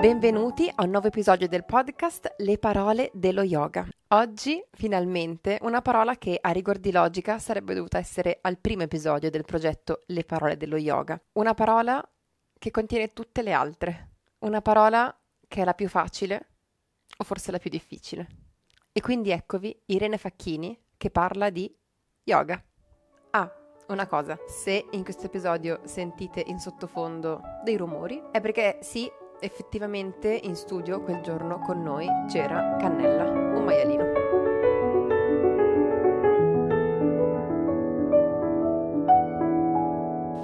Benvenuti a un nuovo episodio del podcast Le parole dello yoga. Oggi, finalmente, una parola che a rigor di logica sarebbe dovuta essere al primo episodio del progetto Le parole dello yoga. Una parola che contiene tutte le altre. Una parola che è la più facile o forse la più difficile. E quindi eccovi Irene Facchini che parla di yoga. Ah, una cosa, se in questo episodio sentite in sottofondo dei rumori, è perché sì, effettivamente in studio quel giorno con noi c'era Cannella, un maialino.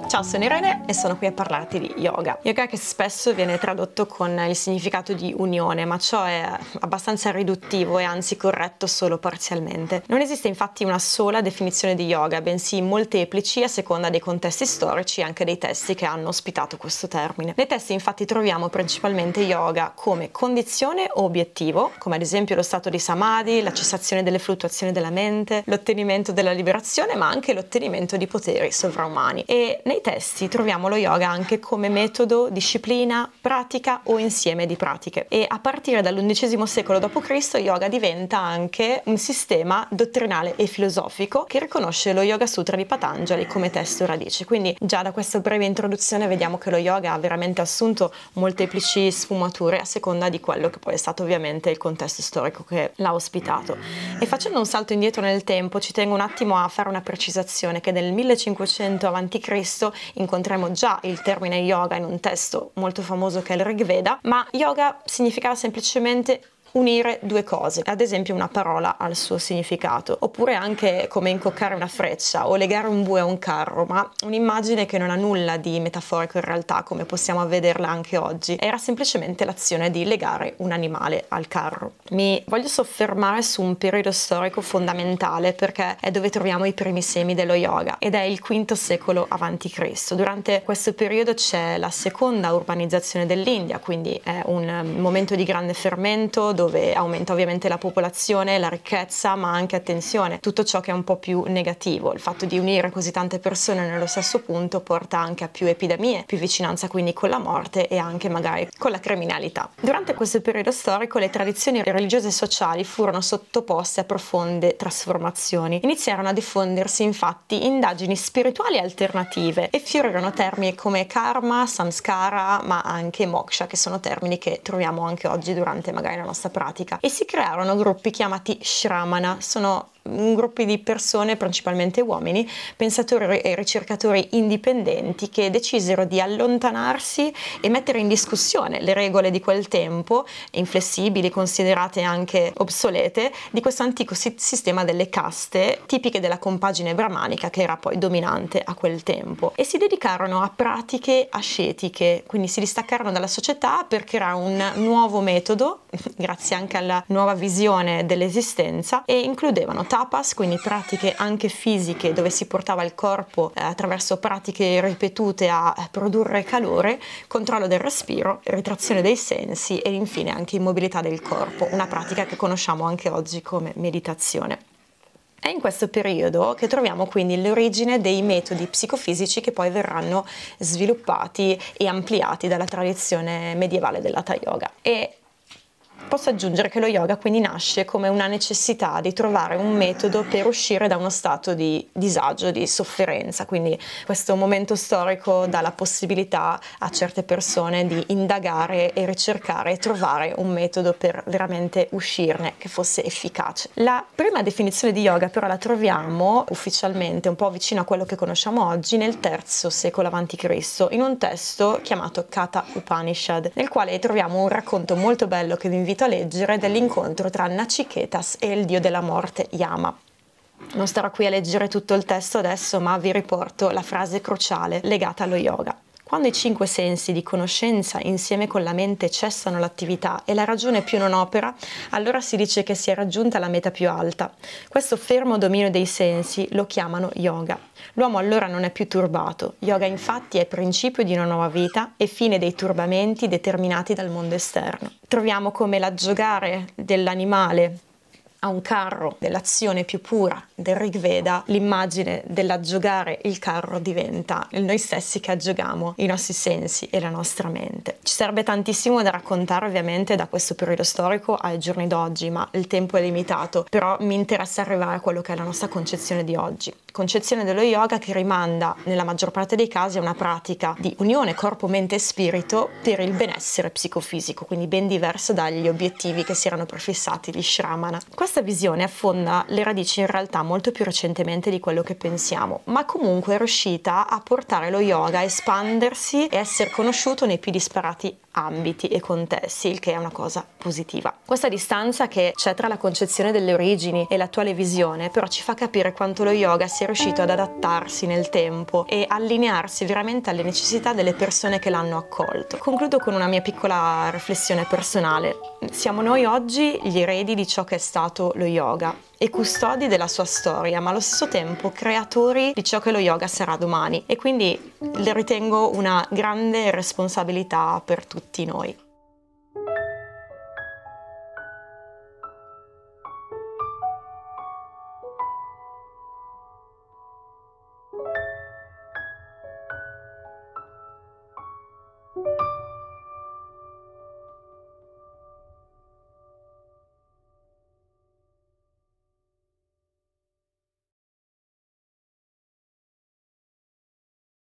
Ciao, sono Irene e sono qui a parlarti di yoga. Yoga che spesso viene tradotto con il significato di unione, ma ciò è abbastanza riduttivo e anzi corretto solo parzialmente. Non esiste infatti una sola definizione di yoga, bensì molteplici a seconda dei contesti storici e anche dei testi che hanno ospitato questo termine. Nei testi infatti troviamo principalmente yoga come condizione o obiettivo, come ad esempio lo stato di samadhi, la cessazione delle fluttuazioni della mente, l'ottenimento della liberazione, ma anche l'ottenimento di poteri sovraumani. E nei testi troviamo lo yoga anche come metodo, disciplina, pratica o insieme di pratiche. E a partire dall'undicesimo secolo d.C. yoga diventa anche un sistema dottrinale e filosofico che riconosce lo Yoga Sutra di Patanjali come testo radice. Quindi già da questa breve introduzione vediamo che lo yoga ha veramente assunto molteplici sfumature a seconda di quello che poi è stato ovviamente il contesto storico che l'ha ospitato. E facendo un salto indietro nel tempo ci tengo un attimo a fare una precisazione che nel 1500 a.C incontriamo già il termine yoga in un testo molto famoso che è il Rig Veda, ma yoga significava semplicemente unire due cose, ad esempio una parola al suo significato, oppure anche come incoccare una freccia o legare un bue a un carro, ma un'immagine che non ha nulla di metaforico in realtà, come possiamo vederla anche oggi, era semplicemente l'azione di legare un animale al carro. Mi voglio soffermare su un periodo storico fondamentale perché è dove troviamo i primi semi dello yoga ed è il V secolo a.C. Durante questo periodo c'è la seconda urbanizzazione dell'India, quindi è un momento di grande fermento dove aumenta ovviamente la popolazione, la ricchezza, ma anche attenzione, tutto ciò che è un po' più negativo. Il fatto di unire così tante persone nello stesso punto porta anche a più epidemie, più vicinanza quindi con la morte e anche magari con la criminalità. Durante questo periodo storico le tradizioni religiose e sociali furono sottoposte a profonde trasformazioni. Iniziarono a diffondersi infatti indagini spirituali alternative e fiorirono termini come karma, samskara, ma anche moksha, che sono termini che troviamo anche oggi durante magari la nostra pratica. E si crearono gruppi chiamati Shramana, sono gruppi di persone, principalmente uomini, pensatori e ricercatori indipendenti che decisero di allontanarsi e mettere in discussione le regole di quel tempo, inflessibili, considerate anche obsolete, di questo antico sistema delle caste tipiche della compagine brahmanica che era poi dominante a quel tempo. E si dedicarono a pratiche ascetiche, quindi si distaccarono dalla società per creare un nuovo metodo, grazie anche alla nuova visione dell'esistenza, e includevano tapas, quindi pratiche anche fisiche dove si portava il corpo eh, attraverso pratiche ripetute a produrre calore, controllo del respiro, ritrazione dei sensi e infine anche immobilità del corpo, una pratica che conosciamo anche oggi come meditazione. È in questo periodo che troviamo quindi l'origine dei metodi psicofisici che poi verranno sviluppati e ampliati dalla tradizione medievale dell'Hatha Yoga. E Posso aggiungere che lo yoga quindi nasce come una necessità di trovare un metodo per uscire da uno stato di disagio, di sofferenza, quindi questo momento storico dà la possibilità a certe persone di indagare e ricercare e trovare un metodo per veramente uscirne che fosse efficace. La prima definizione di yoga però la troviamo ufficialmente un po' vicino a quello che conosciamo oggi nel terzo secolo a.C. in un testo chiamato Kata Upanishad, nel quale troviamo un racconto molto bello che vi invito a leggere dell'incontro tra Nachiketas e il dio della morte Yama. Non starò qui a leggere tutto il testo adesso, ma vi riporto la frase cruciale legata allo yoga. Quando i cinque sensi di conoscenza insieme con la mente cessano l'attività e la ragione più non opera, allora si dice che si è raggiunta la meta più alta. Questo fermo dominio dei sensi lo chiamano yoga. L'uomo allora non è più turbato. Yoga infatti è principio di una nuova vita e fine dei turbamenti determinati dal mondo esterno. Troviamo come l'aggiogare dell'animale a un carro dell'azione più pura del Rig Veda, l'immagine dell'aggiogare il carro diventa noi stessi che aggiogiamo i nostri sensi e la nostra mente. Ci sarebbe tantissimo da raccontare ovviamente da questo periodo storico ai giorni d'oggi, ma il tempo è limitato, però mi interessa arrivare a quello che è la nostra concezione di oggi. Concezione dello yoga che rimanda nella maggior parte dei casi a una pratica di unione corpo, mente e spirito per il benessere psicofisico, quindi ben diverso dagli obiettivi che si erano prefissati gli Shramana. Questa visione affonda le radici in realtà molto più recentemente di quello che pensiamo, ma comunque è riuscita a portare lo yoga a espandersi e essere conosciuto nei più disparati ambiti e contesti, il che è una cosa positiva. Questa distanza che c'è tra la concezione delle origini e l'attuale visione però ci fa capire quanto lo yoga sia riuscito ad adattarsi nel tempo e allinearsi veramente alle necessità delle persone che l'hanno accolto. Concludo con una mia piccola riflessione personale. Siamo noi oggi gli eredi di ciò che è stato lo yoga e custodi della sua storia, ma allo stesso tempo creatori di ciò che lo yoga sarà domani e quindi le ritengo una grande responsabilità per tutti noi.